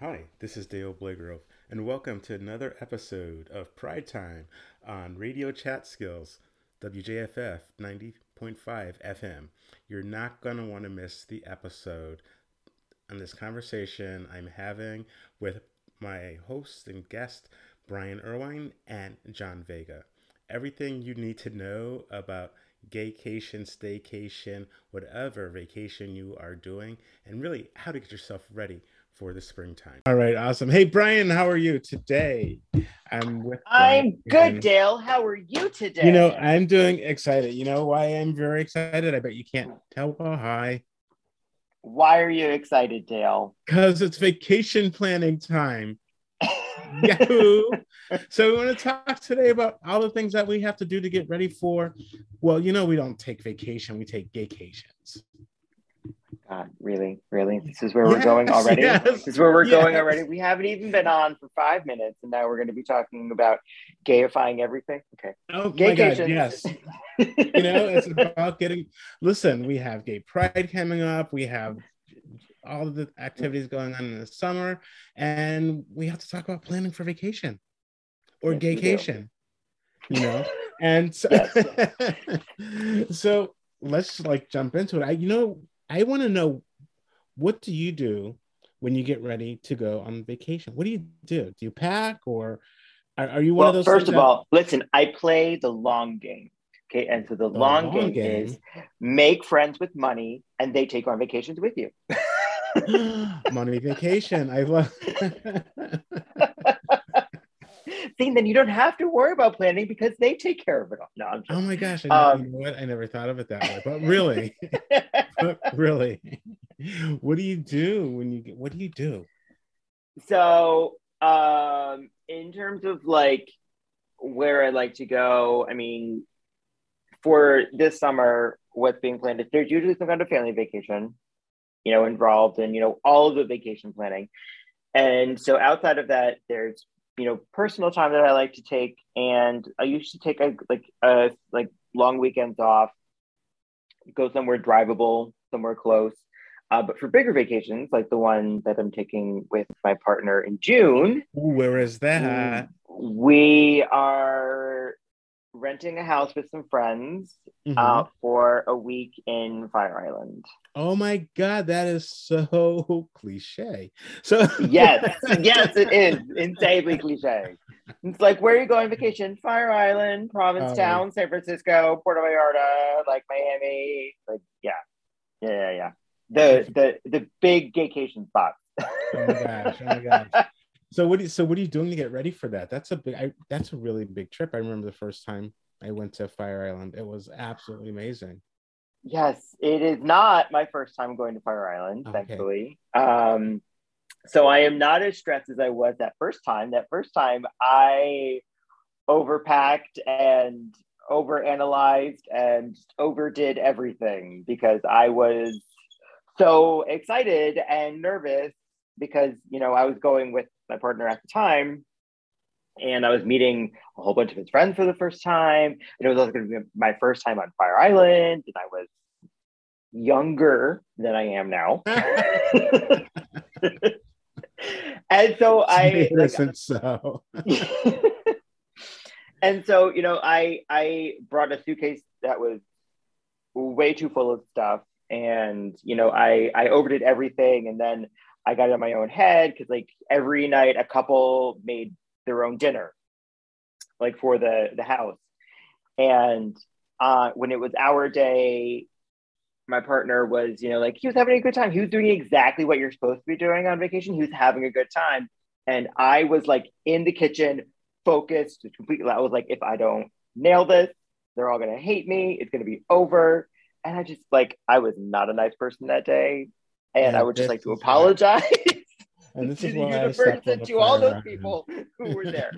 Hi, this is Dale Blagrove, and welcome to another episode of Pride Time on Radio Catskills, WJFF 90.5 FM. You're not going to want to miss the episode on this conversation I'm having with my host and guest, Brian Erlwein and John Vega. Everything you need to know about gaycation, staycation, whatever vacation you are doing, and really how to get yourself ready for the springtime. All right, awesome. Hey, Brian, how are you today? I'm with. I'm good, Dale. How are you today? You know, I'm doing excited. You know why I'm very excited? I bet you can't tell why. Why are you excited, Dale? Because it's vacation planning time. Yahoo! so we want to talk today about all the things that we have to do to get ready for. Well, you know, we don't take vacation; we take gaycations. God, really, really? This is where yes, we're going already. Yes, this is where we're yes. going already. We haven't even been on for five minutes, and now we're going to be talking about gayifying everything. Okay. Oh my God! Yes. you know, it's about getting. Listen, we have Gay Pride coming up. We have all the activities going on in the summer, and we have to talk about planning for vacation or yes, gaycation. You know, and so, so let's like jump into it. I, you know, I want to know what do you do when you get ready to go on vacation? What do you do? Do you pack or are, are you one well, of those? First of that... all, listen, I play the long game. Okay. And so the, the long, long game, game, is make friends with money and they take on vacations with you. money vacation. I love See, then you don't have to worry about planning because they take care of it all. No, I'm. oh my gosh, I, um, you know what? I never thought of it that way. But really, but really, what do you do when you get? What do you do? So, um, in terms of like where I like to go, I mean, for this summer, what's being planned is there's usually some kind of family vacation, you know, involved in you know all of the vacation planning. And so outside of that, there's you know personal time that I like to take, and I used to take a like a like long weekends off, go somewhere drivable, somewhere close. Uh, but for bigger vacations, like the one that I'm taking with my partner in June, Ooh, where is that? We are renting a house with some friends mm-hmm. uh, for a week in Fire Island. Oh my god, that is so cliche. So yes, yes, it is insanely cliche. It's like where are you going vacation? Fire Island, Provincetown, oh. San Francisco, Puerto Vallarta, like Miami. Like yeah, yeah, yeah, yeah. The the the big vacation spots. oh my gosh! Oh my gosh! So what? Do you, so what are you doing to get ready for that? That's a big. I, that's a really big trip. I remember the first time I went to Fire Island. It was absolutely amazing. Yes, it is not my first time going to Fire Island, okay. thankfully. Um, so I am not as stressed as I was that first time. That first time I overpacked and overanalyzed and overdid everything because I was so excited and nervous because you know I was going with my partner at the time and I was meeting a whole bunch of his friends for the first time. And it was also going to be my first time on Fire Island, and I was younger than I am now. and so I like, so. and so you know, I I brought a suitcase that was way too full of stuff, and you know, I I overdid everything, and then I got it in my own head because like every night a couple made their own dinner, like for the the house. And uh, when it was our day, my partner was, you know, like he was having a good time. He was doing exactly what you're supposed to be doing on vacation. He was having a good time, and I was like in the kitchen, focused, completely. I was like, if I don't nail this, they're all gonna hate me. It's gonna be over. And I just like I was not a nice person that day, and yeah, I would just like to apologize. and this to is the universe and to all those people who were there.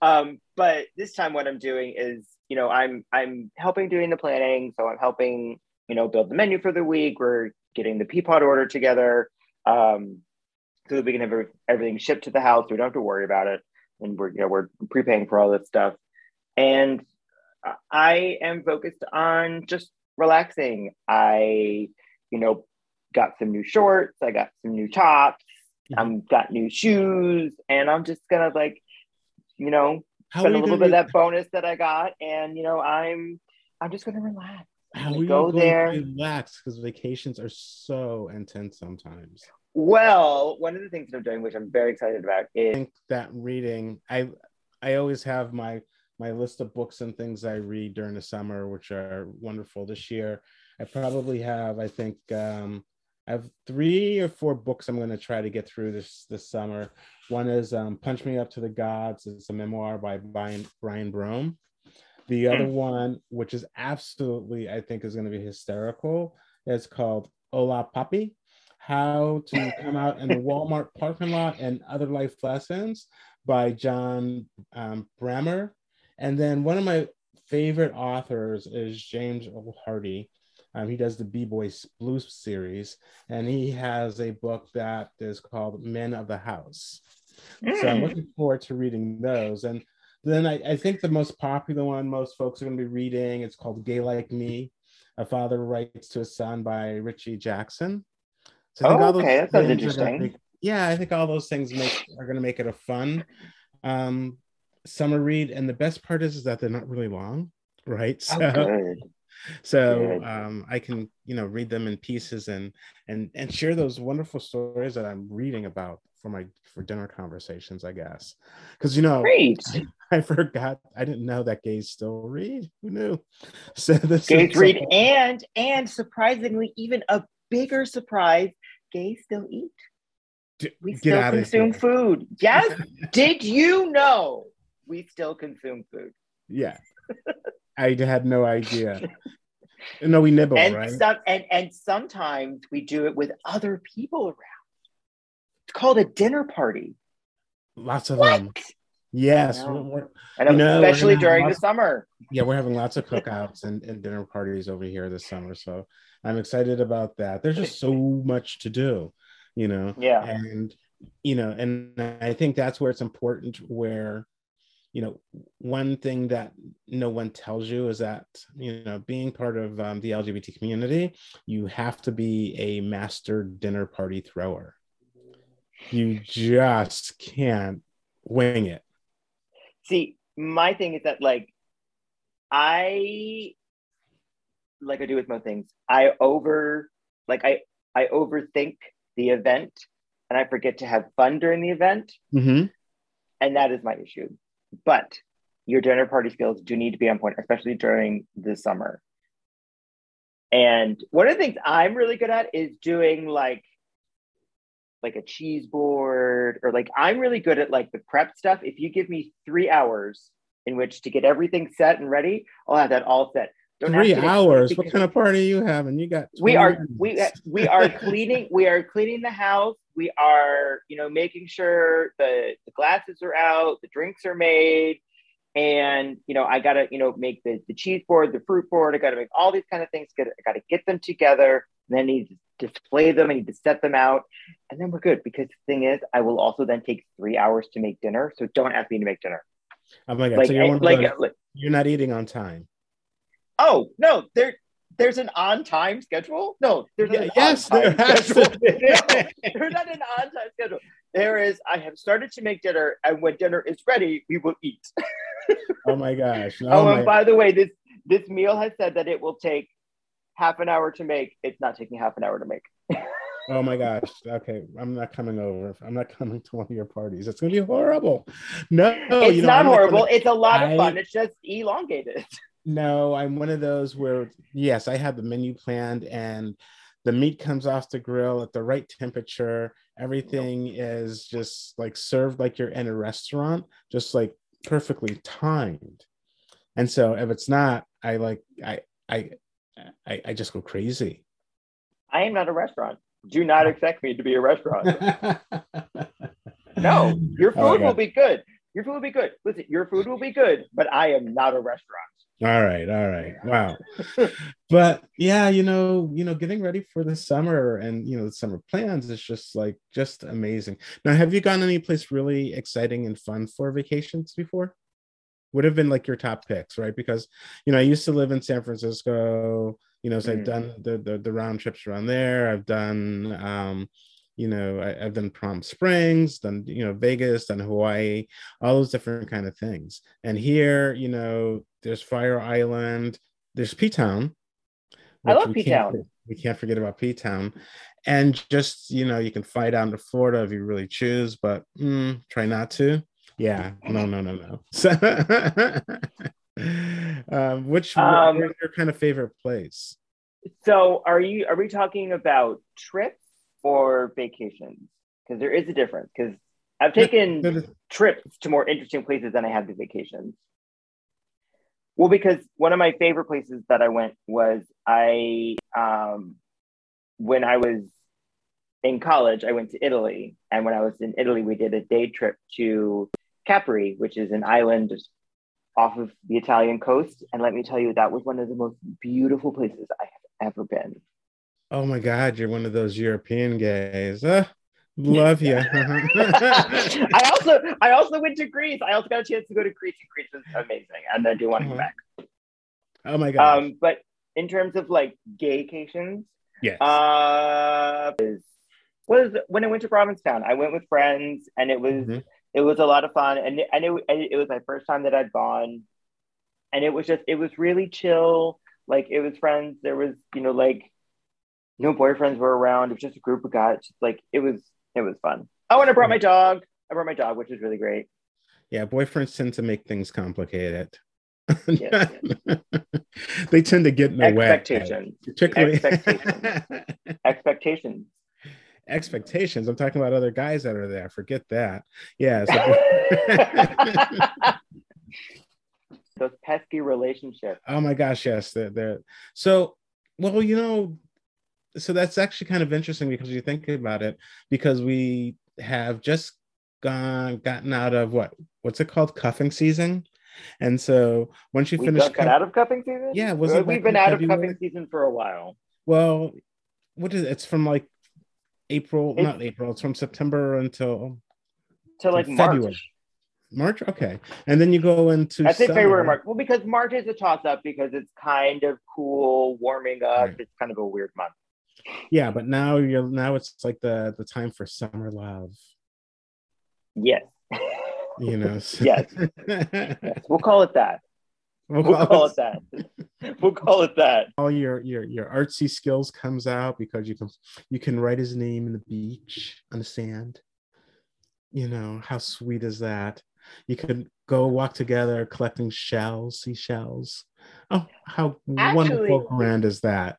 um, but this time, what I'm doing is, you know, I'm I'm helping doing the planning. So I'm helping, you know, build the menu for the week. We're getting the Peapod order together, um, so that we can have everything shipped to the house. We don't have to worry about it, and we're you know we're prepaying for all this stuff. And I am focused on just relaxing. I, you know, got some new shorts. I got some new tops mm-hmm. I'm got new shoes, and I'm just gonna like, you know, How spend a little bit of that bonus that I got, and you know, I'm I'm just gonna relax. How are go there, relax because vacations are so intense sometimes. Well, one of the things that I'm doing, which I'm very excited about, is I think that reading. I I always have my my list of books and things I read during the summer, which are wonderful. This year, I probably have, I think, um, I have three or four books I'm going to try to get through this this summer. One is um, Punch Me Up to the Gods. It's a memoir by Brian, Brian Broome. The hmm. other one, which is absolutely, I think, is going to be hysterical, is called Hola Papi How to Come Out in the Walmart Parking Lot and Other Life Lessons by John um, Brammer. And then one of my favorite authors is James. Hardy. Um, he does the B Boy Blues series, and he has a book that is called Men of the House. Mm. So I'm hmm. looking forward to reading those. And then I, I think the most popular one most folks are going to be reading, it's called Gay Like Me, A Father Writes to a Son by Richie Jackson. So oh, okay, that sounds interesting. Make, yeah, I think all those things make are going to make it a fun um, summer read. And the best part is, is that they're not really long, right? So, oh, so um, I can you know read them in pieces and and and share those wonderful stories that I'm reading about for my for dinner conversations, I guess. Because you know, Great. I, I, forgot I didn't know that gays still read. Who knew? So this gays read and and surprisingly, even a bigger surprise, gays still eat. D- we still consume food. Yes. Did you know we still consume food? Yeah. I had no idea. No, we nibble, and right? Some, and and sometimes we do it with other people around. It's called a dinner party. Lots of what? them. Yes, we're, and you know, especially during the summer. Yeah, we're having lots of cookouts and, and dinner parties over here this summer. So I'm excited about that. There's just so much to do, you know. Yeah. And you know, and I think that's where it's important where you know one thing that no one tells you is that you know being part of um, the lgbt community you have to be a master dinner party thrower. You just can't wing it. See my thing is that like i like i do with most things i over like i i overthink the event and i forget to have fun during the event. Mm-hmm. and that is my issue but your dinner party skills do need to be on point, especially during the summer. And one of the things I'm really good at is doing like like a cheese board or like I'm really good at like the prep stuff. If you give me three hours in which to get everything set and ready, I'll have that all set. Don't three hours. What kind of party are you having? You got we are we we are cleaning we are cleaning the house. We are you know making sure the, the glasses are out, the drinks are made, and you know I gotta you know make the, the cheese board, the fruit board. I gotta make all these kind of things. Get I gotta get them together. And then I need to display them. I need to set them out, and then we're good. Because the thing is, I will also then take three hours to make dinner. So don't ask me to make dinner. Oh my god! Like, so you're, like, like, you're not eating on time oh no, there there's an on time schedule. No, there's yeah, an yes, there has schedule. To there's not an on time schedule. There is. I have started to make dinner, and when dinner is ready, we will eat. oh my gosh! Oh, oh and by the way, this this meal has said that it will take half an hour to make. It's not taking half an hour to make. oh my gosh. Okay. I'm not coming over. I'm not coming to one of your parties. It's going to be horrible. No, it's you know, not horrible. Gonna, it's a lot of fun. It's just elongated. No, I'm one of those where yes, I have the menu planned and the meat comes off the grill at the right temperature. Everything is just like served like you're in a restaurant, just like perfectly timed. And so if it's not, I like I I I, I just go crazy. I am not a restaurant. Do not oh. expect me to be a restaurant. no, your oh food oh will be good. Your food will be good. Listen, your food will be good, but I am not a restaurant. All right, all right. Wow. but yeah, you know, you know, getting ready for the summer and you know, the summer plans is just like just amazing. Now, have you gone any place really exciting and fun for vacations before? Would have been like your top picks, right? Because you know, I used to live in San Francisco, you know, so mm. I've done the, the the round trips around there. I've done um you know I, have done Palm Springs, done you know Vegas, done Hawaii, all those different kind of things. And here, you know, there's Fire Island, there's P Town. I love P Town. We can't forget about P Town, and just you know, you can fly down to Florida if you really choose, but mm, try not to. Yeah, no, no, no, no. So, um, which um, your kind of favorite place? So, are you are we talking about trips or vacations? Because there is a difference. Because I've taken trips to more interesting places than I have to vacations. Well, because one of my favorite places that I went was I um, when I was in college, I went to Italy, and when I was in Italy, we did a day trip to Capri, which is an island just off of the Italian coast. And let me tell you, that was one of the most beautiful places I have ever been. Oh my God, you're one of those European gays. Uh, love you. I also I also went to Greece. I also got a chance to go to Greece, and Greece was amazing. And I do want to come uh-huh. back. Oh my God. Um, but in terms of like gay gaycations, yes. Uh, was when I went to Provincetown. I went with friends, and it was mm-hmm it was a lot of fun and, and it, it was my first time that i'd gone and it was just it was really chill like it was friends there was you know like no boyfriends were around it was just a group of guys just like it was it was fun oh and i brought mm. my dog i brought my dog which was really great yeah boyfriends tend to make things complicated yes, yes. they tend to get in the expectations. way particularly expectations expectations expectations. I'm talking about other guys that are there. Forget that. Yeah. So... Those pesky relationships. Oh my gosh, yes. They're, they're so well, you know, so that's actually kind of interesting because you think about it, because we have just gone gotten out of what what's it called cuffing season and so once you we finish cuff- out of cuffing season yeah was well, uh, we've been out of cuffing season for a while well what is it? it's from like April, it's, not April. It's from September until to like February. March. March, okay, and then you go into. I think February, March. Well, because March is a toss up because it's kind of cool, warming up. Right. It's kind of a weird month. Yeah, but now you're now it's like the the time for summer love. Yes. You know. So. yes. yes. We'll call it that. We'll, we'll call, it that. we'll call it that. All your your your artsy skills comes out because you can you can write his name in the beach on the sand. You know how sweet is that? You could go walk together collecting shells, seashells. Oh, how Actually, wonderful grand is that?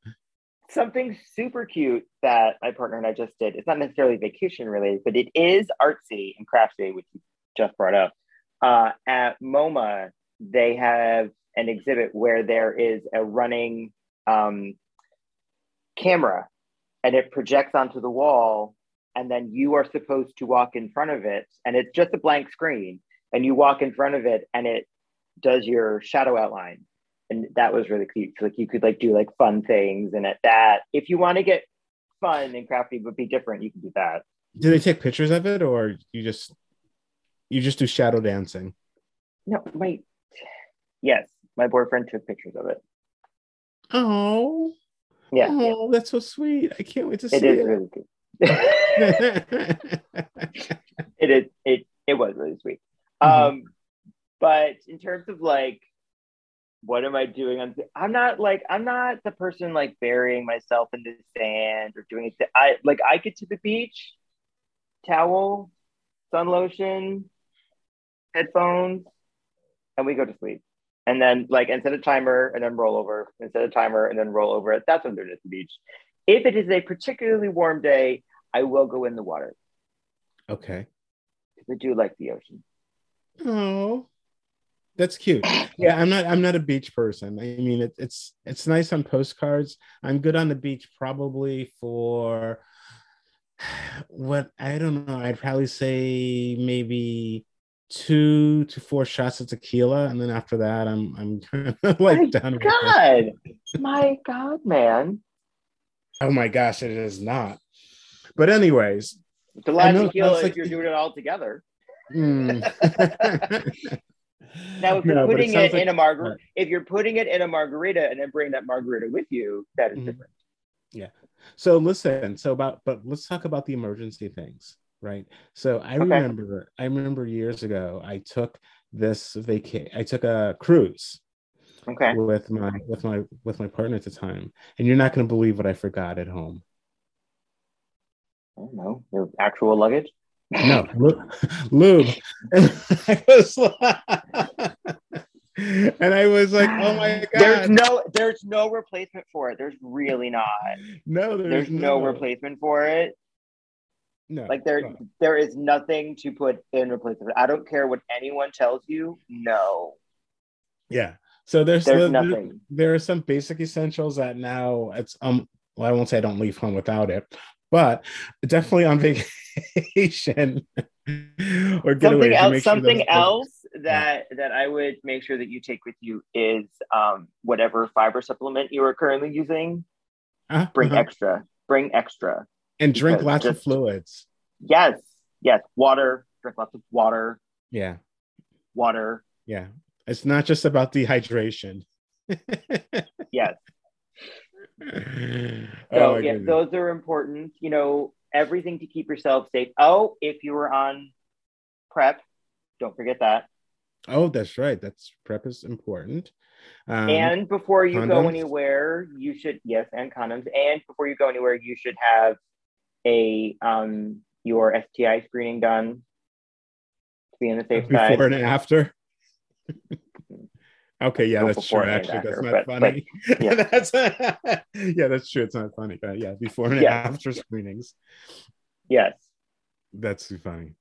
Something super cute that my partner and I just did. It's not necessarily vacation related, but it is artsy and crafty, which you just brought up. Uh, at MoMA, they have an exhibit where there is a running um, camera and it projects onto the wall and then you are supposed to walk in front of it and it's just a blank screen and you walk in front of it and it does your shadow outline and that was really cute so like you could like do like fun things and at that if you want to get fun and crafty but be different you can do that do they take pictures of it or you just you just do shadow dancing no wait yes my boyfriend took pictures of it. Oh. Yeah. Oh, yeah. that's so sweet. I can't wait to see it. It is really good. it is it it was really sweet. Mm-hmm. Um but in terms of like what am I doing? I'm, I'm not like I'm not the person like burying myself in the sand or doing it. I like I get to the beach, towel, sun lotion, headphones, and we go to sleep and then like instead of timer and then roll over, instead of timer and then roll over. it. That's when they're at the beach. If it is a particularly warm day, I will go in the water. Okay. Because I do like the ocean. Oh, that's cute. Yeah, I'm not. I'm not a beach person. I mean, it, it's it's nice on postcards. I'm good on the beach probably for what I don't know. I'd probably say maybe two to four shots of tequila, and then after that, I'm I'm kind of like my done. God, my God, man! Oh my gosh, it is not. But anyways, the last tequila like, if you're doing it all together. Mm. now, if you're no, putting it, it like, in a margarita, if you're putting it in a margarita and then bring that margarita with you, that is mm-hmm. different. Yeah. So listen, so about but let's talk about the emergency things, right? So I okay. remember I remember years ago I took this vacation I took a cruise okay with my with my with my partner at the time and you're not going to believe what i forgot at home i don't know your actual luggage no lube and i was and i was like oh my god there's no there's no replacement for it there's really not no there's, there's no. no replacement for it no like there no. there is nothing to put in replacement i don't care what anyone tells you no yeah so there's, there's the, nothing. There are some basic essentials that now it's um. Well, I won't say I don't leave home without it, but definitely on vacation or get something else. Something sure else that yeah. that I would make sure that you take with you is um, whatever fiber supplement you are currently using. Uh-huh. Bring uh-huh. extra. Bring extra. And drink lots just, of fluids. Yes. Yes. Water. Drink lots of water. Yeah. Water. Yeah. It's not just about dehydration. yes. So oh, yeah, those are important. You know, everything to keep yourself safe. Oh, if you were on PrEP, don't forget that. Oh, that's right. That's PrEP is important. Um, and before you condoms. go anywhere, you should yes, and condoms. And before you go anywhere, you should have a um your STI screening done to be on the safe before side. Before and after. okay, yeah, that's true. Actually, after, that's not but, funny. But, yeah. that's yeah, that's true. It's not funny. But yeah, before and after screenings. Yes. That's too funny.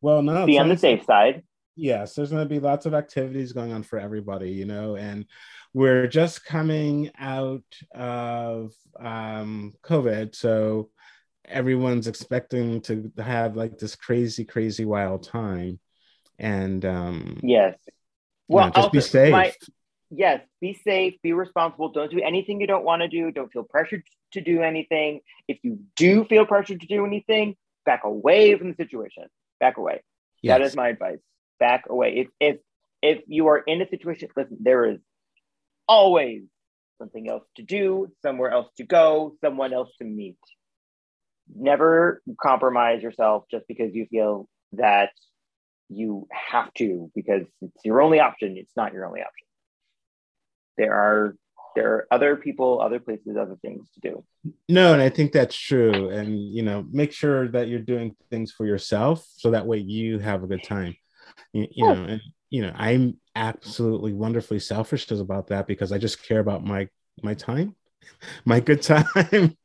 Well, no. Be on the safe side. Yes, there's going to be lots of activities going on for everybody, you know, and we're just coming out of um, COVID, so everyone's expecting to have like this crazy, crazy wild time and um yes well just also, be safe. my, yes be safe be responsible don't do anything you don't want to do don't feel pressured to do anything. If you do feel pressured to do anything back away from the situation back away. Yes. that is my advice back away. If if if you are in a situation listen there is always something else to do somewhere else to go someone else to meet. Never compromise yourself just because you feel that you have to because it's your only option. It's not your only option. There are there are other people, other places, other things to do. No, and I think that's true. And you know, make sure that you're doing things for yourself so that way you have a good time. You, you know, and you know, I'm absolutely wonderfully selfish about that because I just care about my my time, my good time,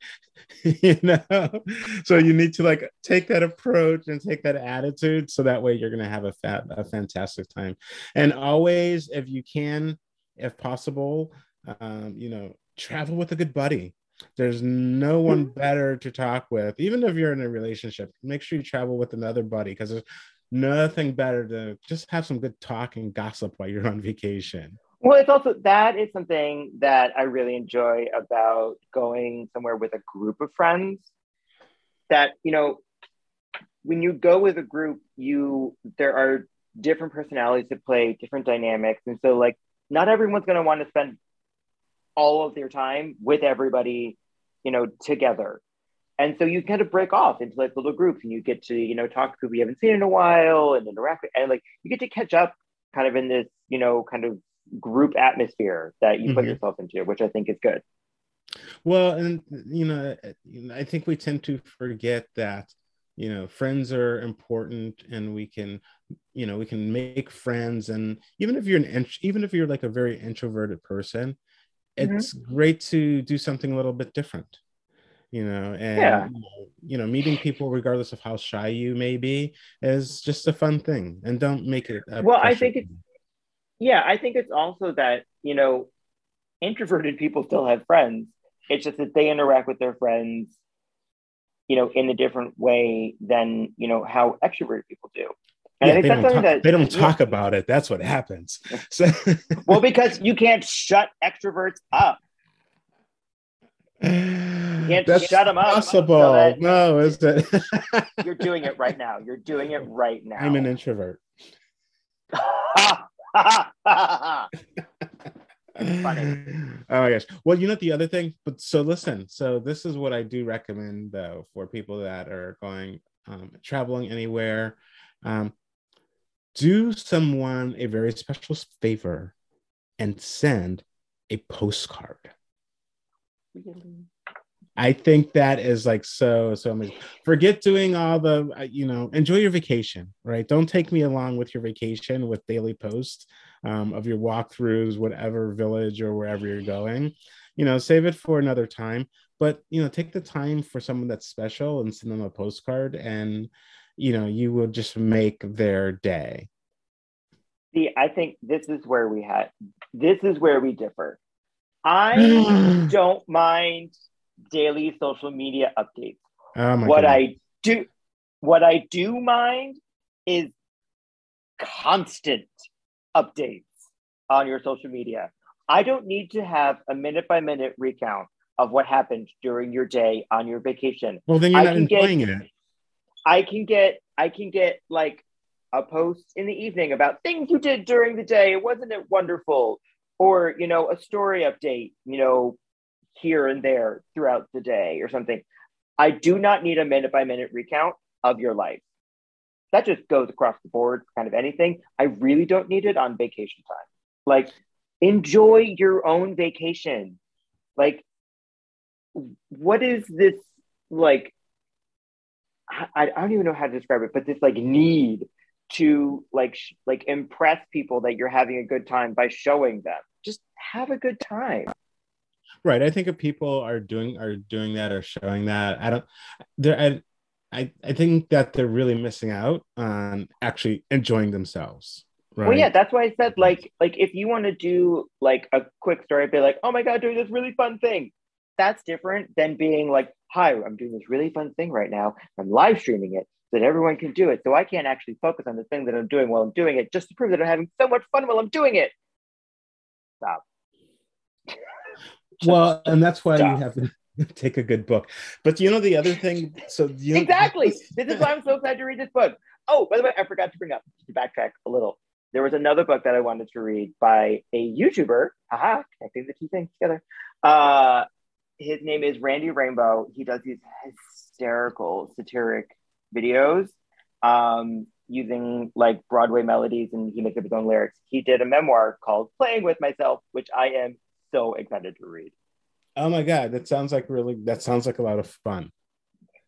you know? So you need to like take that approach and take that attitude so that way you're going to have a fat a fantastic time. And always if you can if possible um, you know travel with a good buddy. There's no one better to talk with. Even if you're in a relationship make sure you travel with another buddy because there's nothing better to just have some good talk and gossip while you're on vacation well, it's also that is something that I really enjoy about going somewhere with a group of friends. That, you know, when you go with a group, you there are different personalities that play, different dynamics. And so like not everyone's gonna want to spend all of their time with everybody, you know, together. And so you kind of break off into like little groups and you get to, you know, talk to people you haven't seen in a while and interact and like you get to catch up kind of in this, you know, kind of group atmosphere that you put mm-hmm. yourself into, which I think is good. Well, and you know, I think we tend to forget that you know friends are important and we can you know we can make friends and even if you're an even if you're like a very introverted person mm-hmm. it's great to do something a little bit different you know and yeah. you know meeting people regardless of how shy you may be is just a fun thing and don't make it well i think it's yeah, I think it's also that, you know, introverted people still have friends. It's just that they interact with their friends, you know, in a different way than, you know, how extroverted people do. And yeah, they, don't talk, that, they don't talk yeah. about it. That's what happens. So well, because you can't shut extroverts up. You can't That's shut them up. Possible. So that, no, is it? you're doing it right now. You're doing it right now. I'm an introvert. It's funny. oh my gosh. Well, you know the other thing, but so listen. So this is what I do recommend though for people that are going um, traveling anywhere. Um, do someone a very special favor and send a postcard. I think that is like so so amazing. Forget doing all the uh, you know enjoy your vacation, right? Don't take me along with your vacation with daily posts um, of your walkthroughs, whatever village or wherever you're going. You know, save it for another time. But you know, take the time for someone that's special and send them a postcard, and you know, you will just make their day. See, I think this is where we had this is where we differ. I don't mind daily social media updates. Oh what goodness. I do what I do mind is constant updates on your social media. I don't need to have a minute by minute recount of what happened during your day on your vacation. Well, then you're not enjoying get, it. I can get I can get like a post in the evening about things you did during the day. Wasn't it wonderful? Or, you know, a story update, you know, here and there throughout the day or something. I do not need a minute by minute recount of your life. That just goes across the board, kind of anything. I really don't need it on vacation time. Like, enjoy your own vacation. Like, what is this like? I, I don't even know how to describe it, but this like need to like sh- like impress people that you're having a good time by showing them. Just have a good time. Right. I think if people are doing are doing that or showing that, I don't there I I, I think that they're really missing out on actually enjoying themselves. Right? Well, yeah, that's why I said like like if you want to do like a quick story, be like, oh my god, doing this really fun thing. That's different than being like, hi, I'm doing this really fun thing right now. I'm live streaming it so that everyone can do it. So I can't actually focus on the thing that I'm doing while I'm doing it, just to prove that I'm having so much fun while I'm doing it. Stop. Well, and that's why you have to take a good book. But you know the other thing. So you exactly. this is why I'm so excited to read this book. Oh, by the way, I forgot to bring up to backtrack a little. There was another book that I wanted to read by a YouTuber. Haha, connecting the two things together. Uh, his name is Randy Rainbow. He does these hysterical satiric videos um, using like Broadway melodies and he makes up his own lyrics. He did a memoir called Playing with Myself, which I am so excited to read. Oh my god, that sounds like really that sounds like a lot of fun.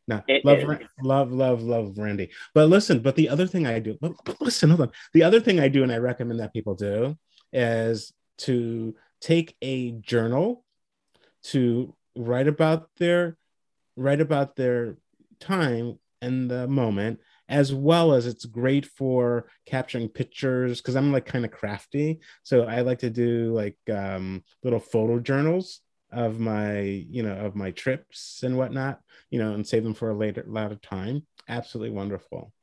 Now, love, love, love, love Randy. But listen, but the other thing I do, but, but listen, hold on. The other thing I do, and I recommend that people do, is to take a journal to write about their write about their time and the moment as well as it's great for capturing pictures because i'm like kind of crafty. So i like to do like um, little photo journals of my you know of my trips and whatnot you know and save them for a later later time. Absolutely wonderful.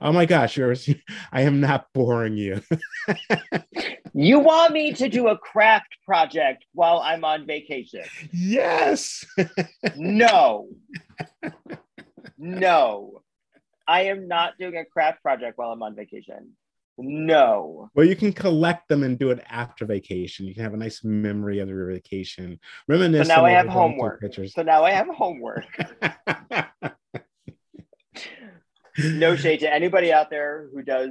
Oh my gosh yours i am not boring you. You want me to do a craft project while i'm on vacation? Yes! No. No, I am not doing a craft project while I'm on vacation. No. Well, you can collect them and do it after vacation. You can have a nice memory of your vacation. Reminisce. So now I have homework. Pictures. So now I have homework. no shade to anybody out there who does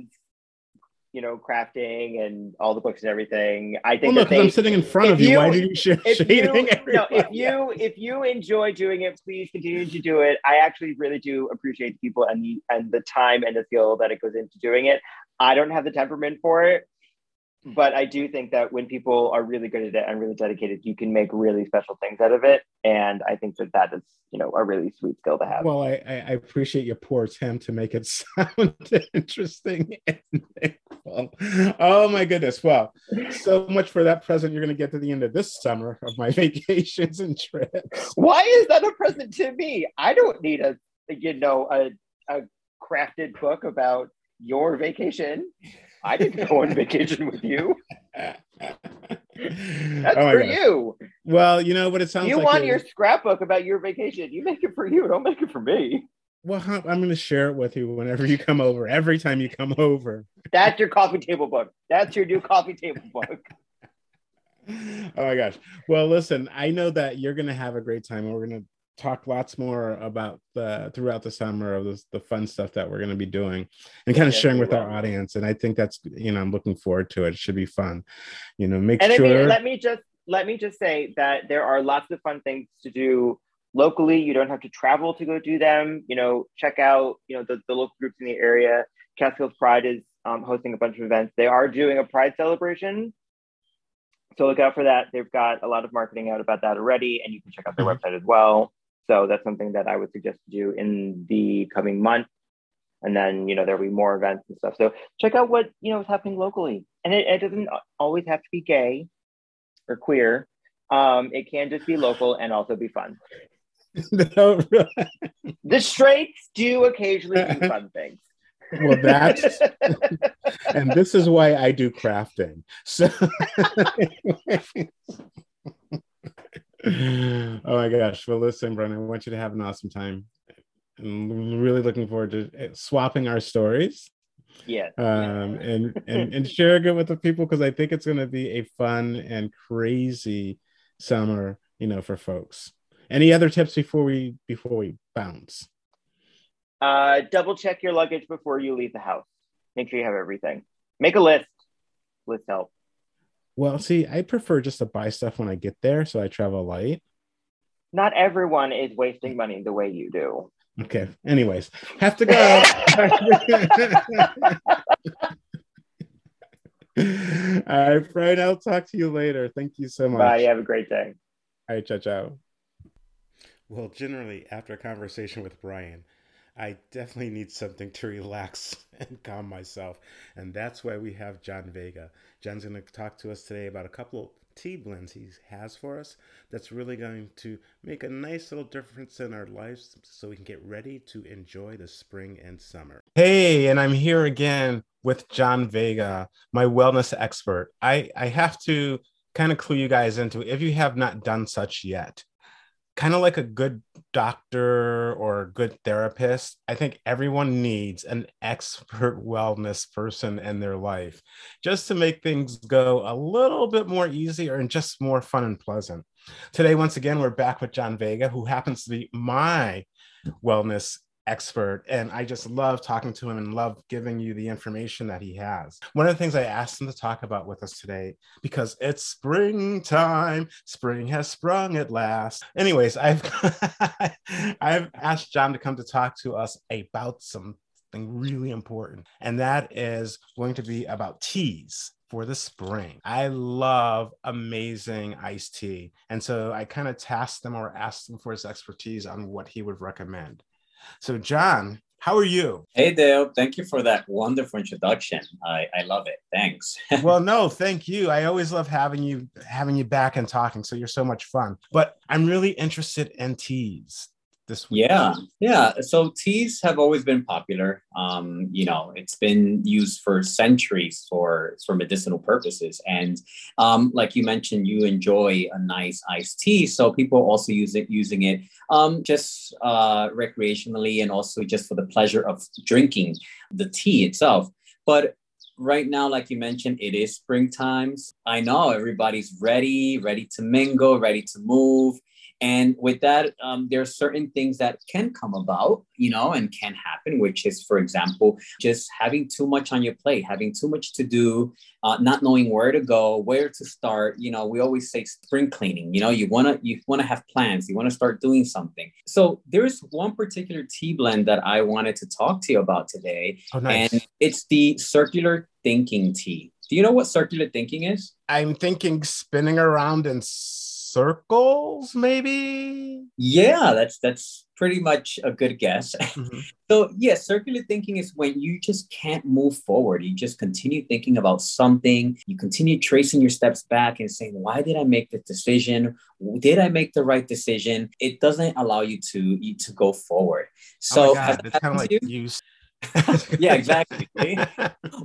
you know, crafting and all the books and everything. I think well, no, they, I'm sitting in front of you. you. Why do you share shading you, no, if you if you enjoy doing it, please continue to do it. I actually really do appreciate the people and the and the time and the skill that it goes into doing it. I don't have the temperament for it, hmm. but I do think that when people are really good at it and really dedicated, you can make really special things out of it. And I think that that is, you know, a really sweet skill to have. Well, I, I appreciate your poor attempt to make it sound interesting and Oh my goodness! Well, so much for that present you're going to get to the end of this summer of my vacations and trips. Why is that a present to me? I don't need a, you know, a a crafted book about your vacation. I didn't go on vacation with you. That's oh for gosh. you. Well, you know what it sounds you like. You want your scrapbook about your vacation. You make it for you. Don't make it for me. Well, I'm going to share it with you whenever you come over. Every time you come over. That's your coffee table book. That's your new coffee table book. oh my gosh. Well, listen, I know that you're going to have a great time. We're going to talk lots more about the throughout the summer of this, the fun stuff that we're going to be doing and kind of yeah, sharing with our audience. And I think that's, you know, I'm looking forward to it. It should be fun. You know, make and sure. I mean, let me just let me just say that there are lots of fun things to do locally. You don't have to travel to go do them. You know, check out you know the, the local groups in the area. Catskills Pride is um, hosting a bunch of events. They are doing a Pride celebration. So look out for that. They've got a lot of marketing out about that already, and you can check out their mm-hmm. website as well. So that's something that I would suggest to do in the coming month. And then, you know, there'll be more events and stuff. So check out what, you know, is happening locally. And it, it doesn't always have to be gay or queer. Um, it can just be local and also be fun. no, the straights do occasionally do fun things. Well, that's and this is why I do crafting. So oh my gosh. Well, listen, Brennan, I want you to have an awesome time. I'm really looking forward to eh, swapping our stories. Yeah. Um, and, and, and sharing it with the people because I think it's going to be a fun and crazy summer, you know, for folks. Any other tips before we before we bounce? Uh, double check your luggage before you leave the house. Make sure you have everything. Make a list. List help. Well, see, I prefer just to buy stuff when I get there, so I travel light. Not everyone is wasting money the way you do. Okay. Anyways, have to go. All right, Brian, I'll talk to you later. Thank you so much. Bye. Have a great day. All right, ciao, ciao. Well, generally, after a conversation with Brian, I definitely need something to relax and calm myself. And that's why we have John Vega. John's going to talk to us today about a couple of tea blends he has for us that's really going to make a nice little difference in our lives so we can get ready to enjoy the spring and summer. Hey, and I'm here again with John Vega, my wellness expert. I, I have to kind of clue you guys into if you have not done such yet kind of like a good doctor or a good therapist, I think everyone needs an expert wellness person in their life just to make things go a little bit more easier and just more fun and pleasant. Today, once again, we're back with John Vega, who happens to be my wellness expert and i just love talking to him and love giving you the information that he has one of the things i asked him to talk about with us today because it's springtime spring has sprung at last anyways i've i've asked john to come to talk to us about something really important and that is going to be about teas for the spring. I love amazing iced tea. And so I kind of tasked him or asked him for his expertise on what he would recommend. So, John, how are you? Hey, Dale. Thank you for that wonderful introduction. I, I love it. Thanks. well, no, thank you. I always love having you having you back and talking. So you're so much fun. But I'm really interested in teas this week? Yeah, yeah. So teas have always been popular. Um, you know, it's been used for centuries for for medicinal purposes, and um, like you mentioned, you enjoy a nice iced tea. So people also use it using it um, just uh, recreationally and also just for the pleasure of drinking the tea itself. But right now, like you mentioned, it is springtime. I know everybody's ready, ready to mingle, ready to move. And with that, um, there are certain things that can come about, you know, and can happen, which is, for example, just having too much on your plate, having too much to do, uh, not knowing where to go, where to start. You know, we always say spring cleaning. You know, you wanna you wanna have plans, you wanna start doing something. So there's one particular tea blend that I wanted to talk to you about today, oh, nice. and it's the circular thinking tea. Do you know what circular thinking is? I'm thinking spinning around and circles maybe? Yeah that's that's pretty much a good guess. Mm-hmm. so yeah circular thinking is when you just can't move forward. You just continue thinking about something. You continue tracing your steps back and saying why did i make this decision? Did i make the right decision? It doesn't allow you to to go forward. So oh God, it's kind of like you yeah, exactly.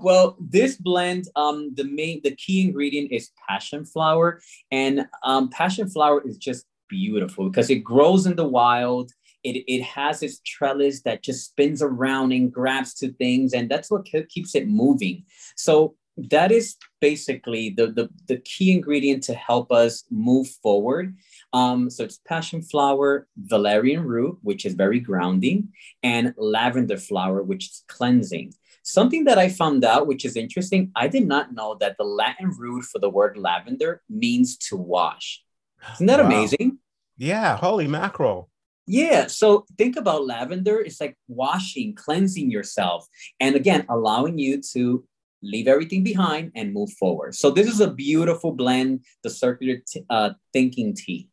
well, this blend, um, the main, the key ingredient is passion flower, and um, passion flower is just beautiful because it grows in the wild. It, it has its trellis that just spins around and grabs to things, and that's what keeps it moving. So that is basically the, the, the key ingredient to help us move forward. Um, so it's passion flower, valerian root, which is very grounding, and lavender flower, which is cleansing. Something that I found out, which is interesting, I did not know that the Latin root for the word lavender means to wash. Isn't that wow. amazing? Yeah, holy mackerel. Yeah. So think about lavender. It's like washing, cleansing yourself, and again, allowing you to leave everything behind and move forward. So this is a beautiful blend, the circular t- uh, thinking tea.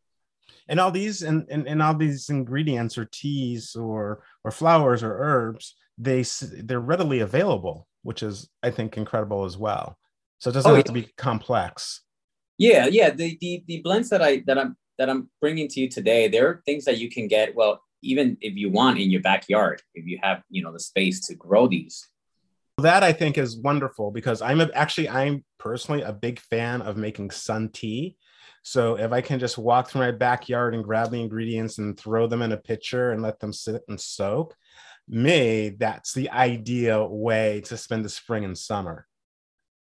And all these and, and, and all these ingredients or teas or or flowers or herbs, they they're readily available, which is I think incredible as well. So it doesn't oh, have yeah. to be complex. Yeah, yeah. The, the the blends that I that I'm that I'm bringing to you today, there are things that you can get. Well, even if you want in your backyard, if you have you know the space to grow these. That I think is wonderful because I'm a, actually I'm personally a big fan of making sun tea. So if I can just walk through my backyard and grab the ingredients and throw them in a pitcher and let them sit and soak, me, that's the ideal way to spend the spring and summer.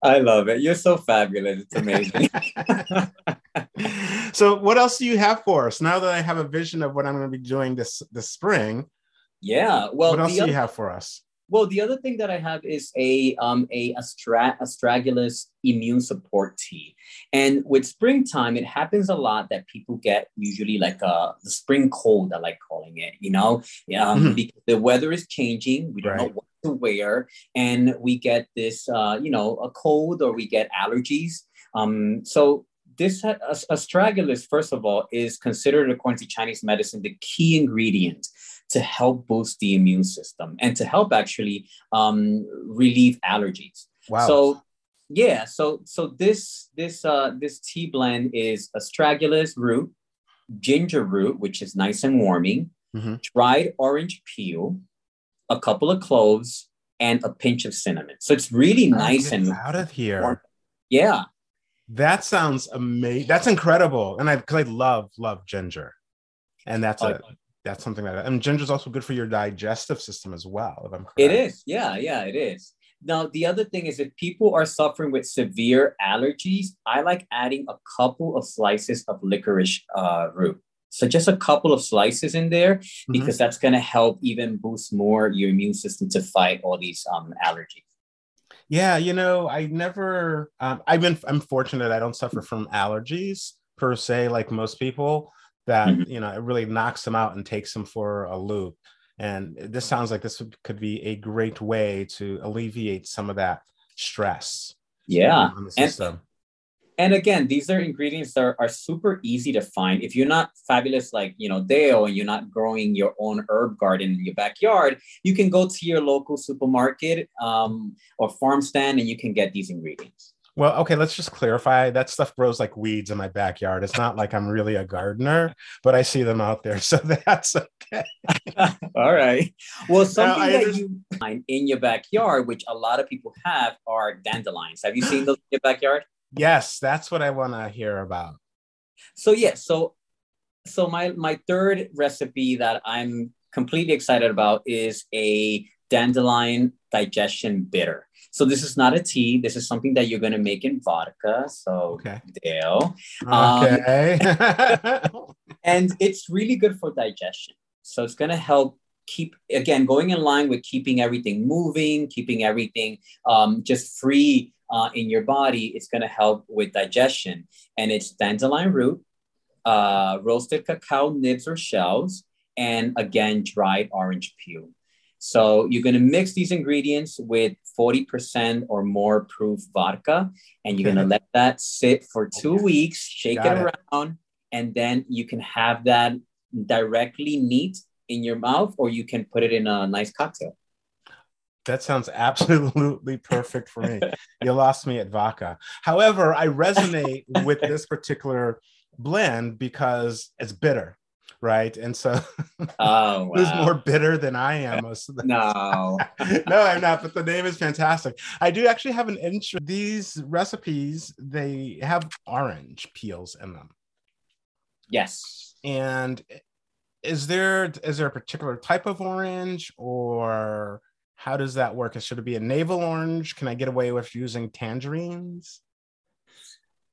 I love it. You're so fabulous. It's amazing. so what else do you have for us now that I have a vision of what I'm going to be doing this this spring? Yeah. Well, what else do you have for us? Well, the other thing that I have is a um a astra- astragalus immune support tea, and with springtime, it happens a lot that people get usually like uh the spring cold. I like calling it. You know, um, mm-hmm. because the weather is changing. We don't right. know what to wear, and we get this uh you know a cold or we get allergies. Um, so this astragalus, first of all, is considered according to Chinese medicine the key ingredient to help boost the immune system and to help actually um, relieve allergies. Wow. So yeah, so so this this uh, this tea blend is astragalus root, ginger root, which is nice and warming, mm-hmm. dried orange peel, a couple of cloves, and a pinch of cinnamon. So it's really nice and out of here. Warm. Yeah. That sounds amazing. That's incredible. And I because I love love ginger. And that's oh, a that's something that. And ginger is also good for your digestive system as well, if I'm correct. It is. Yeah, yeah, it is. Now, the other thing is if people are suffering with severe allergies, I like adding a couple of slices of licorice uh, root. So just a couple of slices in there mm-hmm. because that's going to help even boost more your immune system to fight all these um, allergies. Yeah, you know, I never. Um, I've been. I'm fortunate. I don't suffer from allergies per se, like most people that mm-hmm. you know it really knocks them out and takes them for a loop. And this sounds like this could be a great way to alleviate some of that stress yeah. and, and again these are ingredients that are, are super easy to find. If you're not fabulous like you know dale and you're not growing your own herb garden in your backyard you can go to your local supermarket um, or farm stand and you can get these ingredients well, okay, let's just clarify. That stuff grows like weeds in my backyard. It's not like I'm really a gardener, but I see them out there. So that's okay. All right. Well, something now, that you find in your backyard, which a lot of people have, are dandelions. Have you seen those in your backyard? Yes, that's what I want to hear about. So yeah, so so my my third recipe that I'm completely excited about is a dandelion digestion bitter. So this is not a tea. This is something that you're going to make in vodka. So okay. Dale. Okay. Um, and it's really good for digestion. So it's going to help keep again going in line with keeping everything moving, keeping everything um, just free uh, in your body. It's going to help with digestion. And it's dandelion root, uh, roasted cacao nibs or shells, and again dried orange peel. So you're going to mix these ingredients with 40% or more proof vodka, and you're going to let that sit for two weeks, shake Got it around, and then you can have that directly neat in your mouth, or you can put it in a nice cocktail. That sounds absolutely perfect for me. you lost me at vodka. However, I resonate with this particular blend because it's bitter right? And so oh, wow. who's more bitter than I am most of the No. no, I'm not, but the name is fantastic. I do actually have an interest. These recipes, they have orange peels in them. Yes. And is there is there a particular type of orange or how does that work? Should it be a navel orange? Can I get away with using tangerines?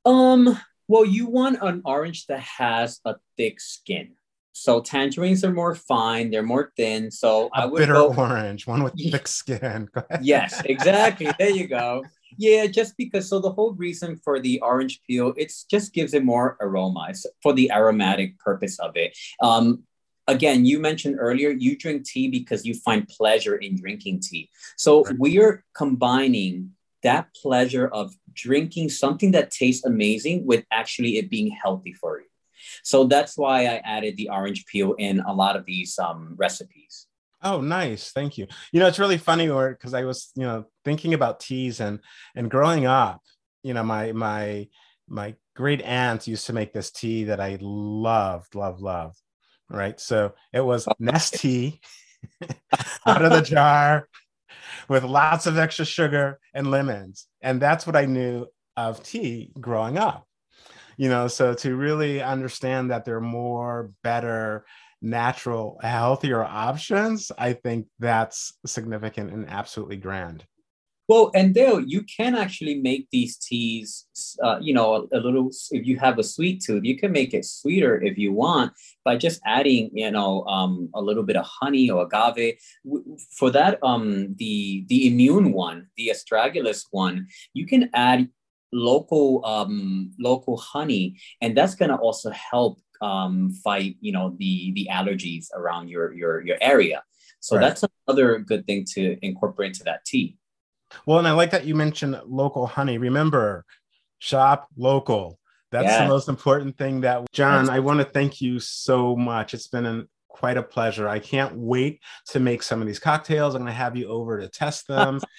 Um, well, you want an orange that has a thick skin. So tangerines are more fine, they're more thin. So a I would bitter go... orange, one with thick skin. yes, exactly. There you go. Yeah, just because. So the whole reason for the orange peel, it just gives it more aroma it's for the aromatic purpose of it. Um, again, you mentioned earlier you drink tea because you find pleasure in drinking tea. So right. we are combining that pleasure of drinking something that tastes amazing with actually it being healthy for you. So that's why I added the orange peel in a lot of these um, recipes. Oh, nice. Thank you. You know, it's really funny or because I was, you know, thinking about teas and and growing up, you know, my my my great aunt used to make this tea that I loved, loved, loved. Right. So it was Nestea out of the jar with lots of extra sugar and lemons. And that's what I knew of tea growing up. You know, so to really understand that there are more better natural, healthier options, I think that's significant and absolutely grand. Well, and Dale, you can actually make these teas, uh, you know, a, a, little, if you have a sweet tooth, you can make it sweeter if you want by just adding, you know, um, a little bit of honey or agave. For that, um, the, the immune one, the astragalus one, you can add local, um, local honey, and that's going to also help um, fight you know the the allergies around your your your area so right. that's another good thing to incorporate into that tea well and i like that you mentioned local honey remember shop local that's yes. the most important thing that john that's- i want to thank you so much it's been an quite a pleasure. I can't wait to make some of these cocktails. I'm going to have you over to test them.